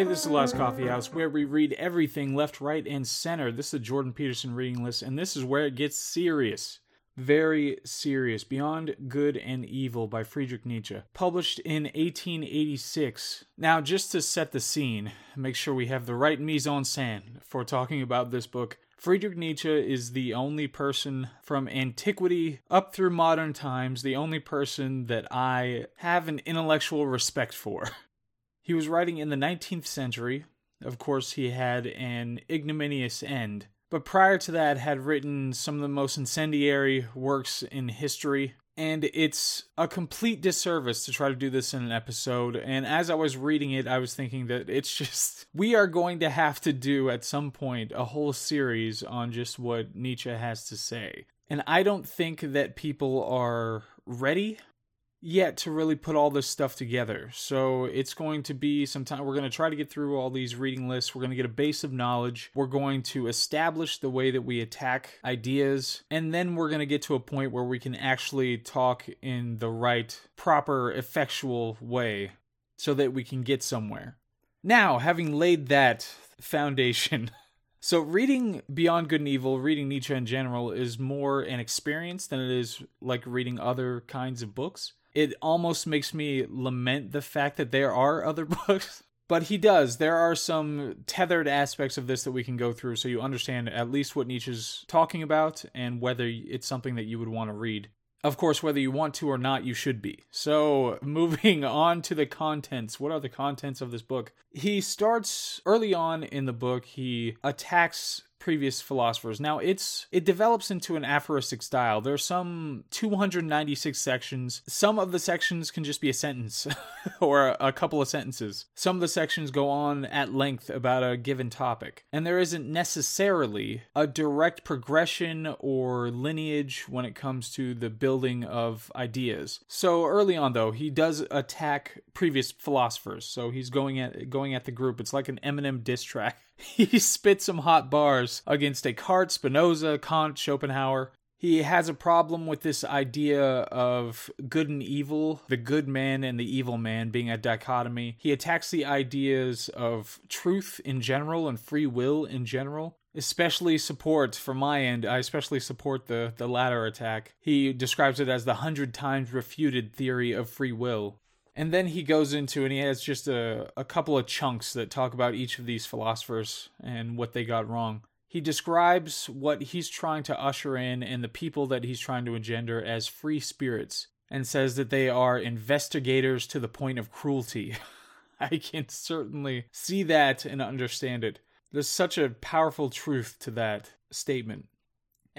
Hey, this is the Last Coffee House, where we read everything left, right, and center. This is the Jordan Peterson reading list, and this is where it gets serious. Very serious. Beyond Good and Evil by Friedrich Nietzsche. Published in 1886. Now, just to set the scene, make sure we have the right mise en scène for talking about this book. Friedrich Nietzsche is the only person from antiquity up through modern times, the only person that I have an intellectual respect for. He was writing in the 19th century. Of course, he had an ignominious end. But prior to that, had written some of the most incendiary works in history. And it's a complete disservice to try to do this in an episode. And as I was reading it, I was thinking that it's just, we are going to have to do at some point a whole series on just what Nietzsche has to say. And I don't think that people are ready yet to really put all this stuff together. So it's going to be some time. We're going to try to get through all these reading lists. We're going to get a base of knowledge. We're going to establish the way that we attack ideas. And then we're going to get to a point where we can actually talk in the right, proper, effectual way so that we can get somewhere. Now, having laid that foundation, So, reading Beyond Good and Evil, reading Nietzsche in general, is more an experience than it is like reading other kinds of books it almost makes me lament the fact that there are other books. But he does. There are some tethered aspects of this that we can go through so you understand at least what Nietzsche's talking about and whether it's something that you would want to read. Of course, whether you want to or not, you should be. So, moving on to the contents. What are the contents of this book? He starts early on in the book, he attacks previous philosophers. Now it's it develops into an aphoristic style. There's some 296 sections. Some of the sections can just be a sentence or a, couple of sentences. Some of the sections go on at length about a given topic. And there isn't necessarily a direct progression or lineage when it comes to the building of ideas. So early on though, he does attack previous philosophers. So he's going at going at the group. It's like an Eminem diss track he spit some hot bars against Descartes, Spinoza, Kant, Schopenhauer. He has a problem with this idea of good and evil, the good man and the evil man being a dichotomy. He attacks the ideas of truth in general and free will in general. Especially support from my end, I especially support the, the latter attack. He describes it as the hundred times refuted theory of free will. And then he goes into and he has just a, a couple of chunks that talk about each of these philosophers and what they got wrong. He describes what he's trying to usher in and the people that he's trying to engender as free spirits and says that they are investigators to the point of cruelty. I can certainly see that and understand it. There's such a powerful truth to that statement.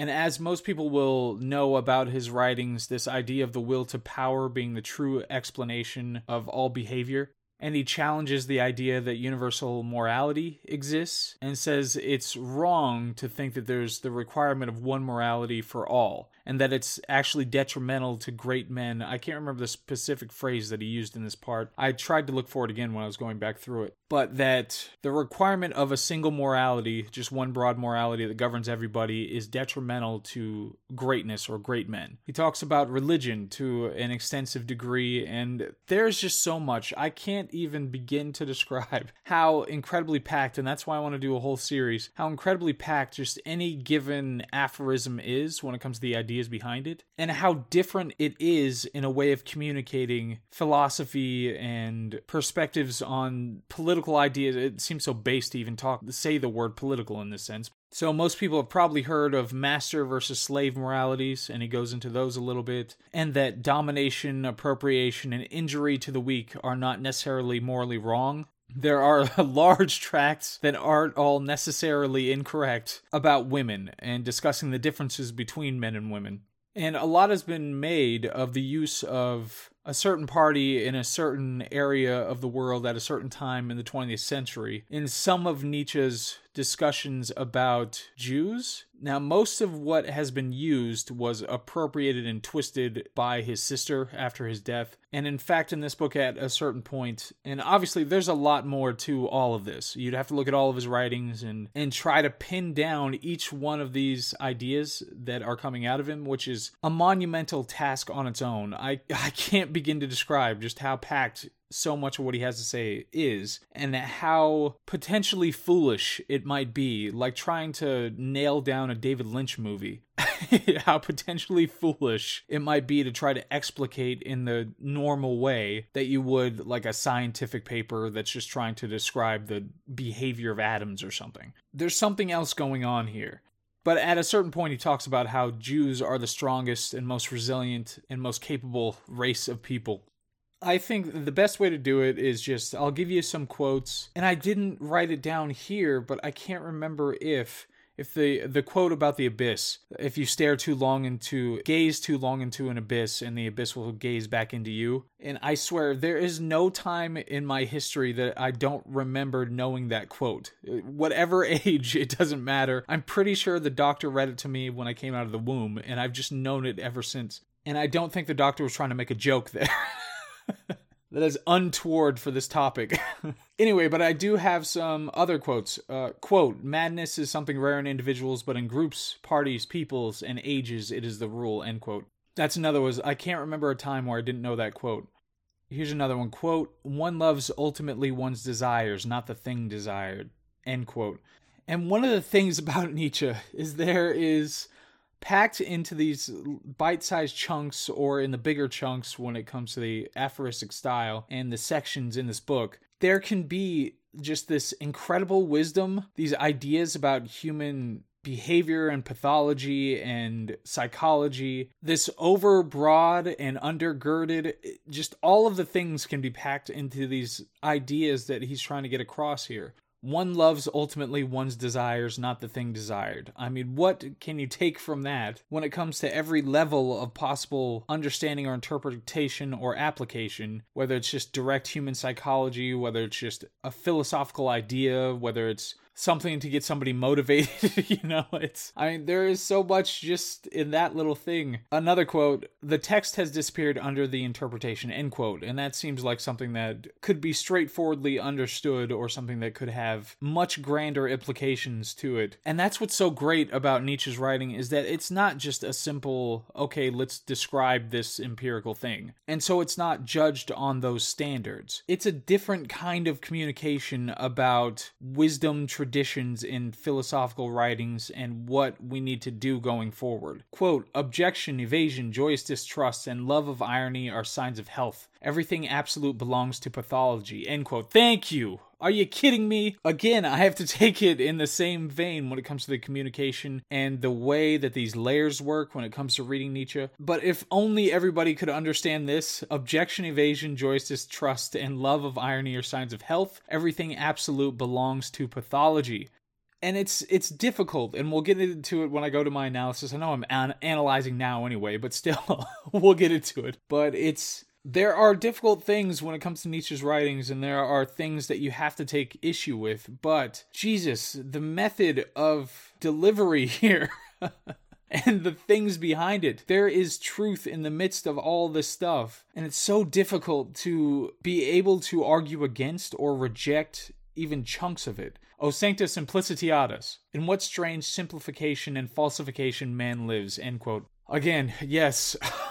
And as most people will know about his writings, this idea of the will to power being the true explanation of all behavior and he challenges the idea that universal morality exists and says it's wrong to think that there's the requirement of one morality for all and that it's actually detrimental to great men. I can't remember the specific phrase that he used in this part. I tried to look for it again when I was going back through it. But that the requirement of a single morality, just one broad morality that governs everybody, is detrimental to greatness or great men. He talks about religion to an extensive degree, and there's just so much. I can't can't even begin to describe how incredibly packed, and that's why I want to do a whole series, how incredibly packed just any given aphorism is when it comes to the ideas behind it, and how different it is in a way of communicating philosophy and perspectives on political ideas. It seems so base to even talk, say the word political in this sense, so, most people have probably heard of master versus slave moralities, and he goes into those a little bit, and that domination, appropriation, and injury to the weak are not necessarily morally wrong. There are large tracts that aren't all necessarily incorrect about women and discussing the differences between men and women. And a lot has been made of the use of a certain party in a certain area of the world at a certain time in the 20th century in some of Nietzsche's discussions about Jews now, most of what has been used was appropriated and twisted by his sister after his death. And in fact, in this book, at a certain point, and obviously there's a lot more to all of this. You'd have to look at all of his writings and, and try to pin down each one of these ideas that are coming out of him, which is a monumental task on its own. I, I can't begin to describe just how packed so much of what he has to say is and how potentially foolish it might be, like trying to nail down a David Lynch movie. how potentially foolish it might be to try to explicate in the normal way that you would like a scientific paper that's just trying to describe the behavior of atoms or something. There's something else going on here. But at a certain point, he talks about how Jews are the strongest and most resilient and most capable race of people. I think the best way to do it is just I'll give you some quotes, and I didn't write it down here, but I can't remember if if the the quote about the abyss if you stare too long into gaze too long into an abyss and the abyss will gaze back into you. And i swear there is no time in my history that i don't remember knowing that quote. Whatever age it doesn't matter. I'm pretty sure the doctor read it to me when i came out of the womb and i've just known it ever since. And i don't think the doctor was trying to make a joke there that is untoward for this topic. anyway, but I do have some other quotes. Uh, quote, madness is something rare in individuals, but in groups, parties, peoples, and ages, it is the rule, end quote. That's another was I can't remember a time where I didn't know that quote. Here's another one. Quote, one loves ultimately one's desires, not the thing desired. End quote. And one of the things about Nietzsche is there is packed into these bite-sized chunks or in the bigger chunks when it comes to the aphoristic style and the sections in this book there can be just this incredible wisdom these ideas about human behavior and pathology and psychology this overbroad and undergirded just all of the things can be packed into these ideas that he's trying to get across here one loves ultimately one's desires, not the thing desired. I mean, what can you take from that when it comes to every level of possible understanding or interpretation or application, whether it's just direct human psychology, whether it's just a philosophical idea, whether it's something to get somebody motivated. you know, it's, I mean, there is so much just in that little thing. Another quote the text has disappeared under the interpretation, end quote. And that seems like something that could be straightforwardly understood or something that could have much grander implications to it. And that's what's so great about Nietzsche's writing is that it's not just a simple, okay, let's describe this empirical thing. And so it's not judged on those standards. It's a different kind of communication about wisdom, tradition, traditions in philosophical writings and what we need to do going forward. Quote, objection, evasion, joyous distrust, and love of irony are signs of health. Everything absolute belongs to pathology. End quote. Thank you. Are you kidding me? Again, I have to take it in the same vein when it comes to the communication and the way that these layers work when it comes to reading Nietzsche. But if only everybody could understand this objection, evasion, joyous distrust, and love of irony are signs of health. Everything absolute belongs to pathology and it's it's difficult and we'll get into it when i go to my analysis i know i'm an- analyzing now anyway but still we'll get into it but it's there are difficult things when it comes to Nietzsche's writings, and there are things that you have to take issue with. But Jesus, the method of delivery here. and the things behind it. There is truth in the midst of all this stuff. And it's so difficult to be able to argue against or reject even chunks of it. O sancta simplicitatis. In what strange simplification and falsification man lives. End quote. Again, yes.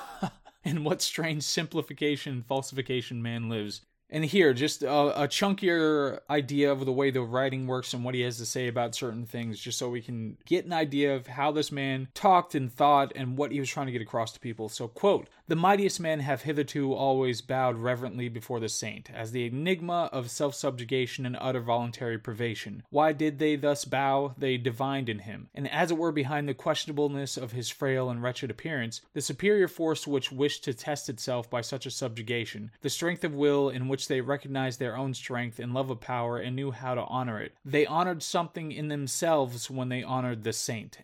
in what strange simplification and falsification man lives. And here, just a, a, chunkier idea of the way the writing works and what he has to say about certain things, just so we can get an idea of how this man talked and thought and what he was trying to get across to people. So, quote, the mightiest men have hitherto always bowed reverently before the saint, as the enigma of self subjugation and utter voluntary privation. Why did they thus bow? They divined in him, and as it were behind the questionableness of his frail and wretched appearance, the superior force which wished to test itself by such a subjugation, the strength of will in which they recognized their own strength and love of power and knew how to honor it. They honored something in themselves when they honored the saint.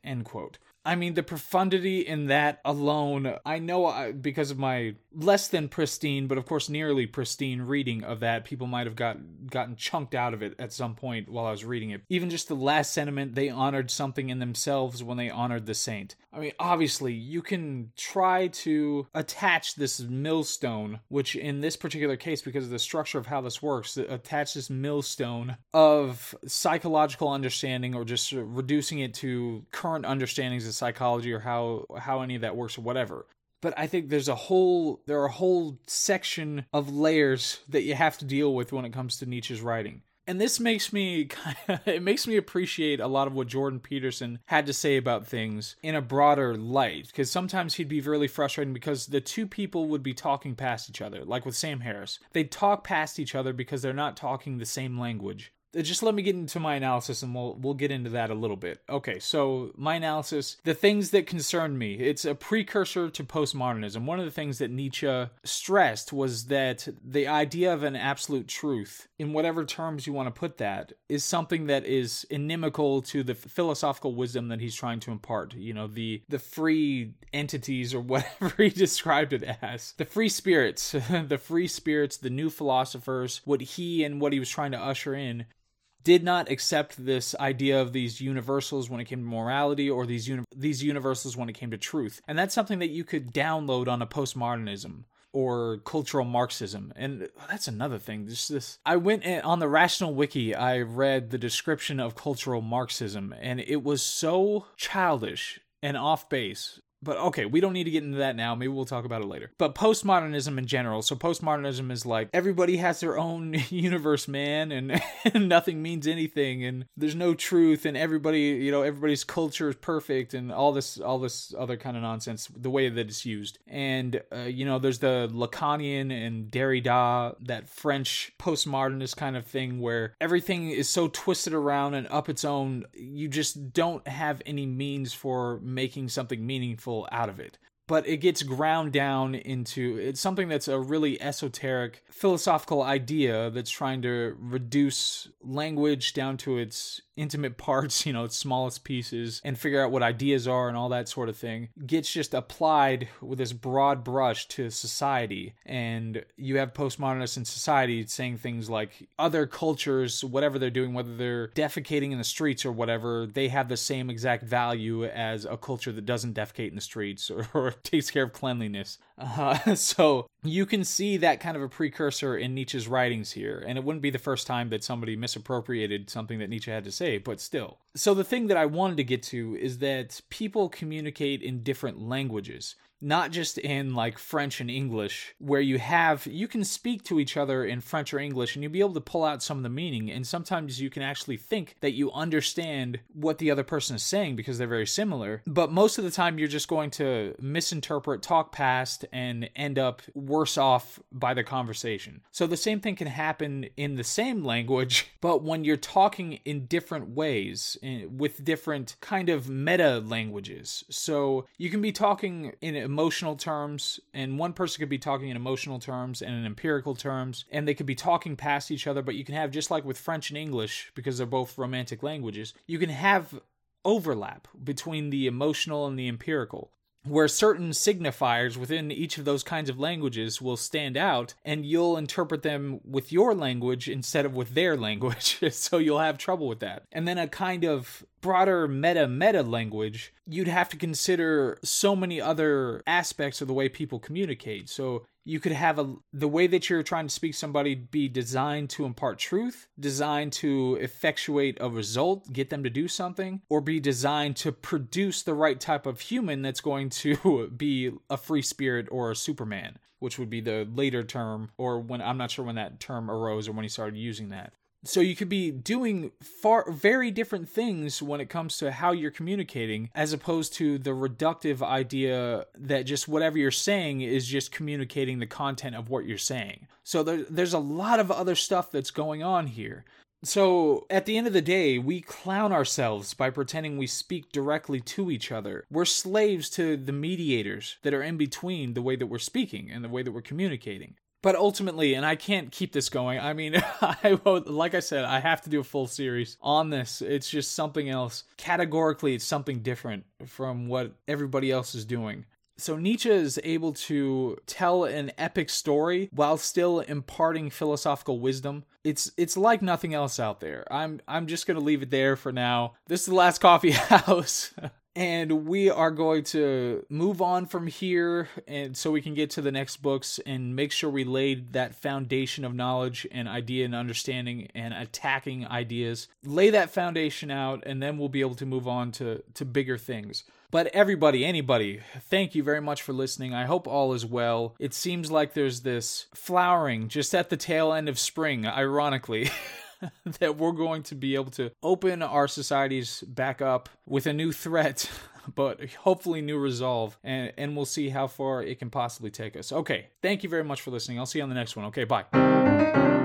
I mean, the profundity in that alone, I know I, because of my less than pristine, but of course nearly pristine reading of that, people might have got gotten chunked out of it at some point while I was reading it. Even just the last sentiment, they honored something in themselves when they honored the saint. I mean, obviously, you can try to attach this millstone, which in this particular case, because of the structure of how this works, attach this millstone of psychological understanding or just reducing it to current understandings psychology or how how any of that works or whatever. But I think there's a whole there are a whole section of layers that you have to deal with when it comes to Nietzsche's writing. And this makes me it makes me appreciate a lot of what Jordan Peterson had to say about things in a broader light. Because sometimes he'd be really frustrating because the two people would be talking past each other like with Sam Harris. They'd talk past each other because they're not talking the same language just let me get into my analysis and we'll we'll get into that a little bit. Okay, so my analysis, the things that concern me, it's a precursor to postmodernism. One of the things that Nietzsche stressed was that the idea of an absolute truth, in whatever terms you want to put that, is something that is inimical to the philosophical wisdom that he's trying to impart. You know, the the free entities or whatever he described it as. The free spirits, the free spirits, the new philosophers, what he and what he was trying to usher in did not accept this idea of these universals when it came to morality or these uni- these universals when it came to truth. And that's something that you could download on a postmodernism or cultural marxism and that's another thing this this i went on the rational wiki i read the description of cultural marxism and it was so childish and off base but okay, we don't need to get into that now. Maybe we'll talk about it later. But postmodernism in general. So postmodernism is like everybody has their own universe, man, and, and nothing means anything, and there's no truth, and everybody, you know, everybody's culture is perfect, and all this, all this other kind of nonsense. The way that it's used, and uh, you know, there's the Lacanian and Derrida, that French postmodernist kind of thing, where everything is so twisted around and up its own. You just don't have any means for making something meaningful out of it but it gets ground down into it's something that's a really esoteric philosophical idea that's trying to reduce language down to its intimate parts, you know, its smallest pieces, and figure out what ideas are and all that sort of thing, gets just applied with this broad brush to society. And you have postmodernists in society saying things like other cultures, whatever they're doing, whether they're defecating in the streets or whatever, they have the same exact value as a culture that doesn't defecate in the streets or, takes care of cleanliness. Uh, so you can see that kind of a precursor in Nietzsche's writings here, and it wouldn't be the first time that somebody misappropriated something that Nietzsche had to say, but still. So the thing that I wanted to get to is that people communicate in different languages not just in like French and English, where you have, you can speak to each other in French or English and you'll be able to pull out some of the meaning. And sometimes you can actually think that you understand what the other person is saying because they're very similar. But most of the time, you're just going to misinterpret, talk past, and end up worse off by the conversation. So the same thing can happen in the same language, but when you're talking in different ways eh, with different kind of meta languages. So you can be talking in emotional terms, and one person could be talking in emotional terms and in empirical terms, and they could be talking past each other, but you can have, just like with French and English, because they're both romantic languages, you can have overlap between the emotional and the empirical where certain signifiers within each of those kinds of languages will stand out and you'll interpret them with your language instead of with their language. So you'll have trouble with that. And then a kind of broader meta meta language you'd have to consider so many other aspects of the way people communicate. So you could have a the way that you're trying to speak somebody be designed to impart truth designed to effectuate a result get them to do something or be designed to produce the right type of human that's going to be a free spirit or a superman which would be the later term or when i'm not sure when that term arose or when he started using that so you could be doing far very different things when it comes to how you're communicating as opposed to the reductive idea that just whatever you're saying is just communicating the content of what you're saying. So there, there's a lot of other stuff that's going on here. So, at the end of the day, we clown ourselves by pretending we speak directly to each other. We're slaves to the mediators that are in between the way that we're speaking and the way that we're communicating but ultimately, and I can't keep this going. I mean, I like I said, I have to do a full series on this. It's just something else. Categorically, it's something different from what everybody else is doing. So Nietzsche is able to tell an epic story while still imparting philosophical wisdom. It's it's like nothing else out there. I'm I'm just going to leave it there for now. This is the last coffee house and we are going to move on from here and so we can get to the next books and make sure we laid that foundation of knowledge and idea and understanding and attacking ideas lay that foundation out and then we'll be able to move on to to bigger things But everybody, anybody, thank you very much for listening. I hope all is well. It seems like there's this flowering just at the tail end of spring, ironically. that we're going to be able to open our societies back up with a new threat, but hopefully new resolve, and, and we'll see how far it can possibly take us. Okay, thank you very much for listening. I'll see you on the next one. Okay, bye.